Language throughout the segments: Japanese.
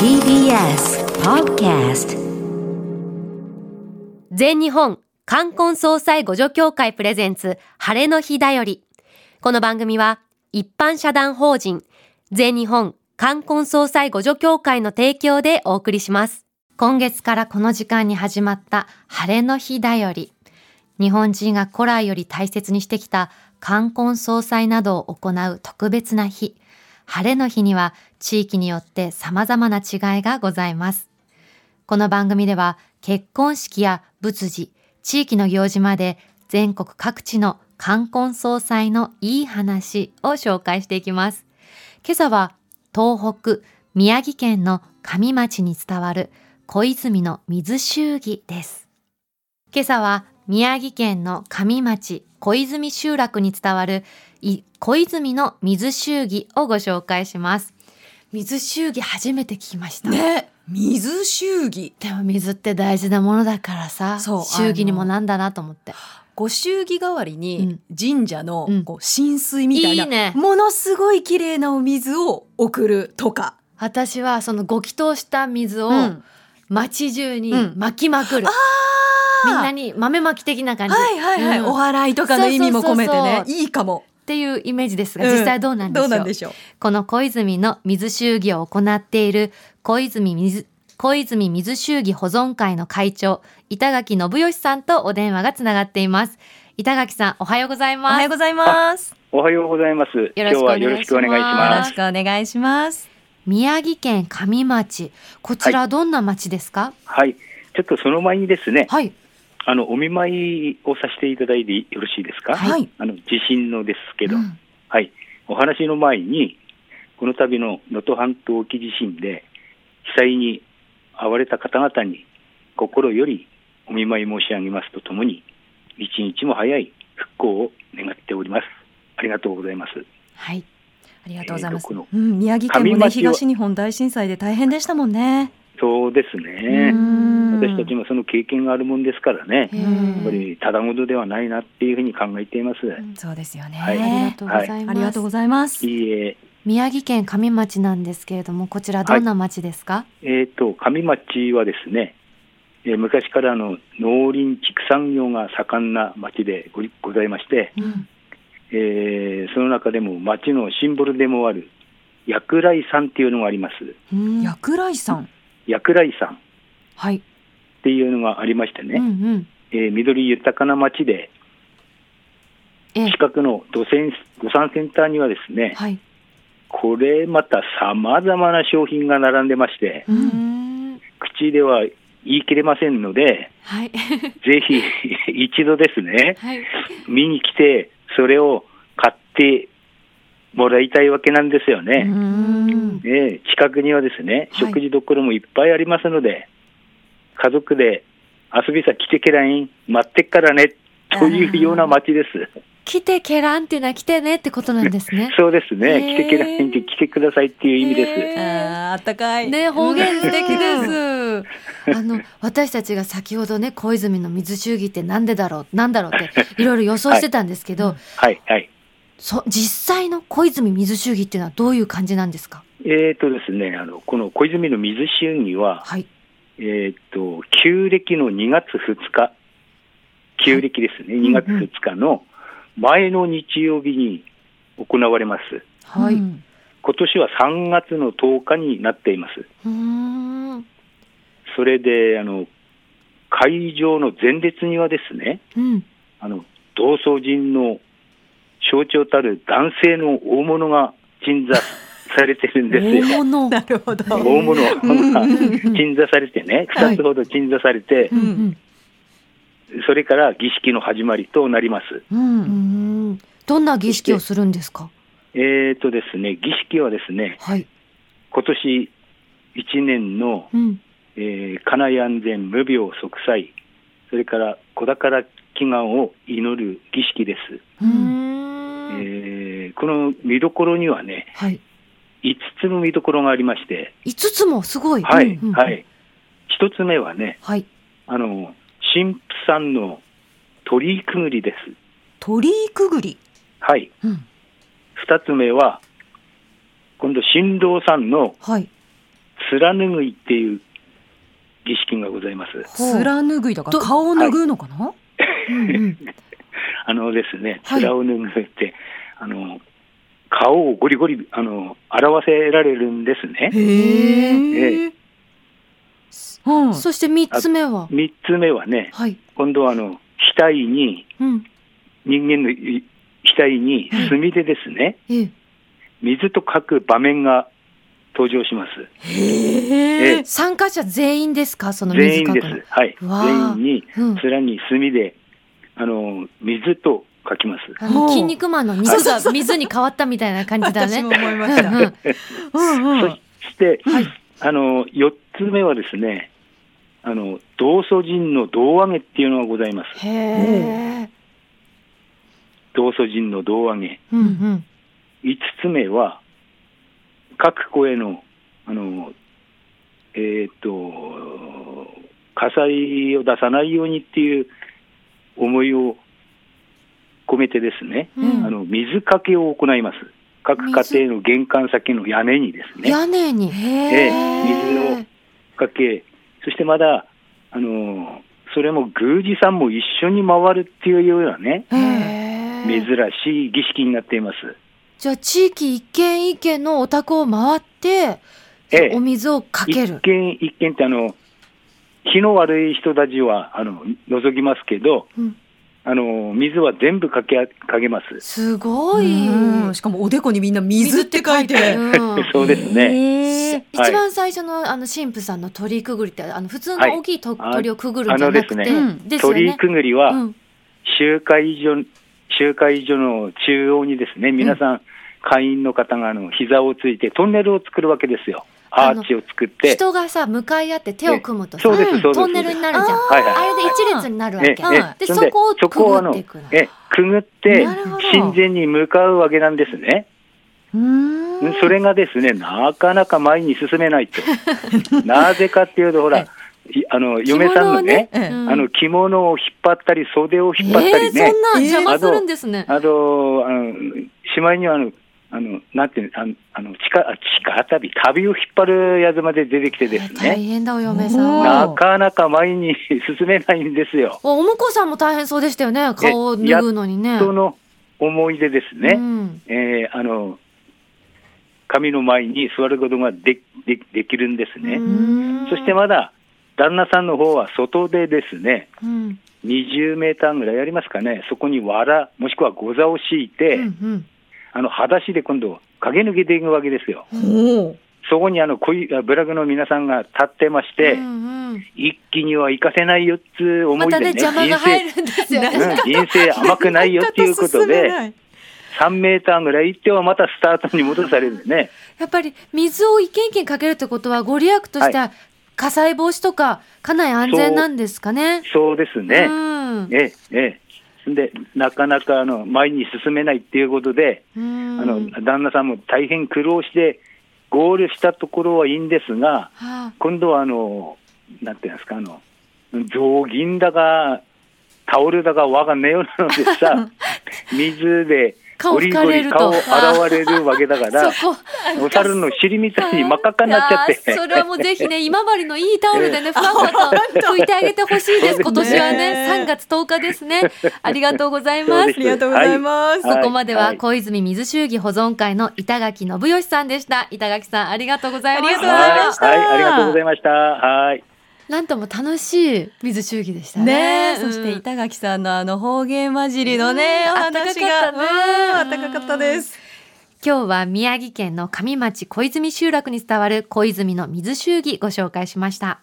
TBS Podcast 全日本冠婚葬祭互助協会プレゼンツ晴れの日だより。この番組は一般社団法人全日本冠婚葬祭互助協会の提供でお送りします。今月からこの時間に始まった晴れの日だより。日本人が古来より大切にしてきた冠婚葬祭などを行う特別な日。晴れの日には地域によって様々な違いがございます。この番組では結婚式や仏事、地域の行事まで全国各地の冠婚葬祭のいい話を紹介していきます。今朝は東北、宮城県の上町に伝わる小泉の水祝儀です。今朝は宮城県の上町小泉集落に伝わる小泉の水祝儀をご紹介します。水祝儀初めて聞きました。ね。水祝儀。でも水って大事なものだからさ、そう祝儀にもなんだなと思って。ご祝儀代わりに神社のうん。こう浸水みたいな、いいね。ものすごい綺麗なお水を送るとか、私はそのご祈祷した水をうん。街中にうん。巻きまくる。あみんなに豆まき的な感じ。はいはいはい、うん。お祓いとかの意味も込めてね。そうそうそう。いいかもっていうイメージですが、うん。実際どうなんでしょう,、どうなんでしょう？この小泉の水祝儀を行っている小泉水小泉水祝儀保存会の会長板垣信義さんとお電話がつながっています。板垣さんおはようございおます。はようございます。おはようございます。今しくお願いします。日はよろしくお願いしよます。ろしくお願いします。宮城県上町。こちらどんな町ですか？はい。ちょっとその前にですね、はいあのお見舞いをさせていただいてよろしいですか？はいあの地震のですけど、うんはい。お話の前にこの度の能登半島沖地震で被災に遭われた方々に心よりお見舞い申し上げますとともに一日も早い復興を願っております。ありがとうございます。はいありがとうございます、えーうん、宮城県もね東日本大震災で大変でしたもんねそうですね。うん私たちもその経験があるもんですからね。へやっーぱりただごとではないなっていうふうに考えています。そうですよね、はい。ありがとうございます、ありがとうございます。いいえ、宮城県上町なんですけれどもこちらどんな町ですか、えっ、と、上町はですね、えー昔からあの農林畜産業が盛んな町でごございまして、うん。えーその中でも町のシンボルでもある薬来山っていうのがあります。うん。薬来さん薬来山。っはい、ていうのがありましてうんうね、ん。えー緑豊かな町で、ええ。近くの土産土産センターにはですね、はい。これまた様々な商品が並んでまして、口では言い切れませんので、はい。ぜひ一度ですね、はい。見に来て、それを買ってもらいたいわけなんですようね。ん。ええ近くにはですね、はい。食事どころもいっぱいありますので、家族で遊びさ来てけらん、待ってっからね、というような街です。来てけらんっていうのは来てねってことなんですね そうですね、来てけらんって来てくださいっていう意味です。あったかいね方言素敵です。あの私たちが先ほどね小泉の水祝儀ってなんでだろうなんだろうっていろいろ予想してたんですけど、はい、はい。そ実際の小泉水祝儀っていうのはどういう感じなんですか？えーとですね、あのこの小泉の水祝儀は、はい。えー、と旧暦の2月2日、旧暦ですね、2月2日の前の日曜日に行われます。はい。今年は3月の10日になっています。それであの会場の前列にはですね、うん。あの道祖神の象徴たる男性の大物が鎮座されてるんですよ。大物。なるほど大物鎮座されてね、はい2つほど鎮座されてう、んそれから儀式の始まりとなります。ううんん。どんな儀式をするんですか？えーとですね、儀式はですね、はい。今年1年の、うん。えー家内安全、無病息災、それから子宝祈願を祈る儀式です。うーん。えーこの見どころにはね、はい。5つの見どころがありまして、五つもすごい。はい、うんうんはい。1つ目はね、はい。あの、神父さんの鳥居くぐりです。鳥居くぐりはい。うん。2つ目は、今度、新郎さんのはい。貫ぐいっていう儀式がございます。貫ぐいだからど顔を拭うのかな、うんうん あのですね、はい面を拭うって、あの、顔をゴリゴリ、あの、表せられるんですね。へえ。うん。そして三つ目は？三つ目はね、はい。今度はあの、額に、うん。人間のい額に墨でですね、ええ。水と書く場面が登場します。へえ。参加者全員ですか？その全員水かくのです。はい。全員に、うんさらに墨で、あの、水と書きます。筋肉マンの水が水に変わったみたいな感じだねそして、はいあの、四つ目はですね、あの、道祖神の胴上げっていうのがございます。へえ。道祖神の胴上げ。うんうん。五つ目は、各声の、あの、えっ、と、火災を出さないようにっていう思いを込めてですね、うんあの、水かけを行います。各家庭の玄関先の屋根にですね。屋根に？ええ水をかけ、そしてまだ、あの、それも宮司さんも一緒に回るっていうようなね。珍しい儀式になっています。じゃあ地域一軒一軒のお宅を回って、ええお水をかけ一る。軒一軒ってあの、気の悪い人たちは、あの、除きますけど、うんあの、水は全部かけ、かけます。すごい。うんしかもおでこにみんな水って書いて。うんそうですね。一番最初のあの神父さんの鳥居くぐりってあの普通の大きいと、はい鳥をくぐるんじゃなくて、ねね。鳥居くぐりは、うん集会所、集会所の中央にですね、皆さん、会員の方があの膝をついてトンネルを作るわけですよ。アーチを作って。人がさ向かい合って手を組むとさ、そうですそうですトンネルになるじゃん。はいはいあれで一列になるわけ。でそこをそこをあのくぐっていくのえくぐって神前に向かうわけなんですね。うんそれがですね、なかなか前に進めないと。なぜかっていうと、ほら、いあの、嫁さんのね、あの、着物を引っ張ったり、袖を引っ張ったえー、りね、そんなえー邪魔するんですね。あと、あの、しまいにはあの、あの、なんていうの、あの、あの地下、あ地下旅、旅を引っ張るやつまで出てきてです大ね、変だお嫁さん。なかなか前に進めないんですよ。おお婿さんも大変そうでしたよね。顔を脱ぐのにね。その思い出ですね。うんえーあの、神の前に座ることがででできるんですね。うんそしてまだ、旦那さんの方は外でですね、うん20メーターぐらいありますかね、そこに藁、もしくはご座を敷いて、うんうんあの、裸足で今度、駆け抜けていくわけですよ。そこにあの、恋、あブラグの皆さんが立ってまして、うんうん一気には行かせないよっつう思いでね、邪魔が入るんですよね。うん 人生甘くないよっていうことで、3メーターぐらい行ってはまたスタートに戻されるね。やっぱり水を一軒一軒かけるってことはご利益としては火災防止とかかなり安全なんですかね。そうですね。うんええ、ええ。で、なかなかあの前に進めないっていうことで、うん。あの旦那さんも大変苦労して、ゴールしたところはいいんですが、はあ。今度はあの、なんていうんですか、あの、雑巾だか、タオルだかわかんねえようなのでさ、水で顔ゴリゴ拭かれるとリ顔洗われるわけだから、お猿の尻みたいに真っ赤っかになっちゃって。それはもうぜひね今治のいいタオルでね ふわふわと拭いてあげてほしいです今年はね。3月10日ですね。ありがとうございます。ありがとうございます。はい。ここまでは小泉水周儀保存会の板垣信義さんでした。板垣さんありがとうございましありがとうございたました。はい、はい。ありがとうございました。はい。なんとも楽しい水周儀でしたね。ね。そして板垣さんのあの方言混じりのね、うん。お話が、あったかかったです。今日は宮城県の上町小泉集落に伝わる小泉の水周儀ご紹介しました。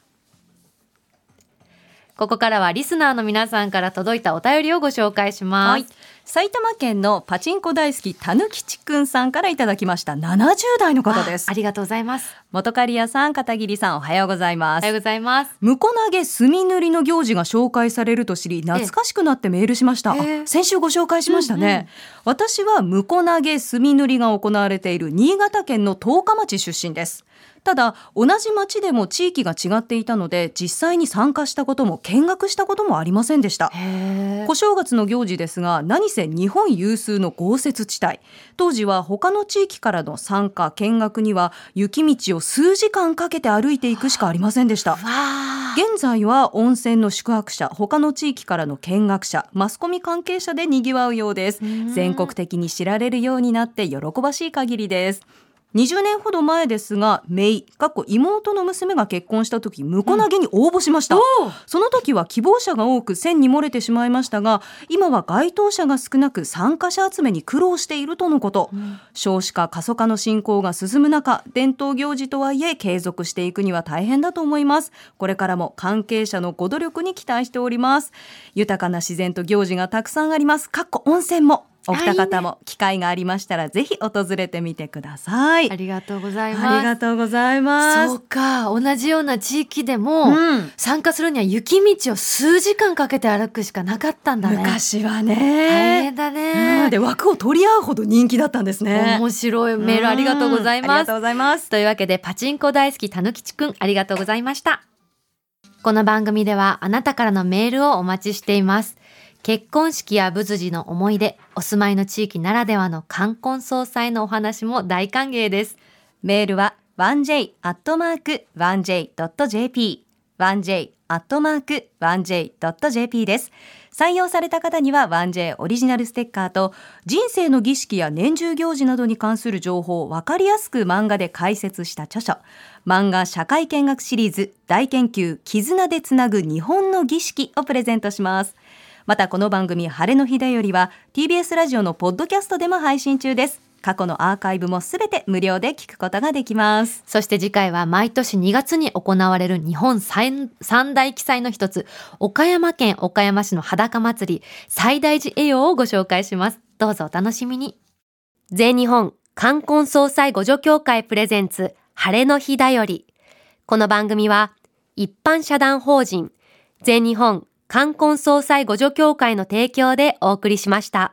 ここからはリスナーの皆さんから届いたお便りをご紹介します。はい。埼玉県のパチンコ大好きたぬきちくんさんからいただきました。70代の方です。あありがとうございます。元刈谷さん片桐さんおはようございます。おはようございます。向こ投げ墨塗りの行事が紹介されると知り懐かしくなってメールしました、ええ。あ先週ご紹介しましたね、うんうん。私は向こ投げ墨塗りが行われている新潟県の十日町出身ですただ同じ町でも地域が違っていたので実際に参加したことも見学したこともありませんでした。小正月の行事ですが何せ日本有数の豪雪地帯。当時は他の地域からの参加見学には雪道を数時間かけて歩いていくしかありませんでした。現在は温泉の宿泊者他の地域からの見学者マスコミ関係者で賑わうようです。全国的に知られるようになって喜ばしい限りです20年ほど前ですが、メイ、過去妹の娘が結婚した時、婿投げに応募しました、うん、その時は希望者が多く線に漏れてしまいましたが、今は該当者が少なく参加者集めに苦労しているとのこと。うん、少子化、過疎化の進行が進む中、伝統行事とはいえ継続していくには大変だと思います。これからも関係者のご努力に期待しております。豊かな自然と行事がたくさんあります。かっこ温泉も。お二方も機会がありましたらぜひ訪れてみてください。ありがとうございます。ありがとうございます。そうか、同じような地域でも、うん、参加するには雪道を数時間かけて歩くしかなかったんだね。昔はね。大変だね、うん、で枠を取り合うほど人気だったんですね。面白いメールありがとうございます。ありがとうございます。というわけでパチンコ大好きたぬきちくんありがとうございました。この番組ではあなたからのメールをお待ちしています。結婚式や仏事の思い出、お住まいの地域ならではの冠婚葬祭のお話も大歓迎です。メールは 1j.1j.jp 1j.1j.jp です。採用された方には 1J オリジナルステッカーと人生の儀式や年中行事などに関する情報をわかりやすく漫画で解説した著書漫画社会見学シリーズ大研究絆でつなぐ日本の儀式をプレゼントします。またこの番組晴れの日だよりは TBS ラジオのポッドキャストでも配信中です。過去のアーカイブもすべて無料で聞くことができます。そして次回は毎年2月に行われる日本三大記載の一つ岡山県岡山市の裸祭り最大寺栄養をご紹介します。どうぞお楽しみに。全日本冠婚葬祭互助協会プレゼンツ晴れの日だより。この番組は一般社団法人全日本冠婚葬祭互助協会の提供でお送りしました。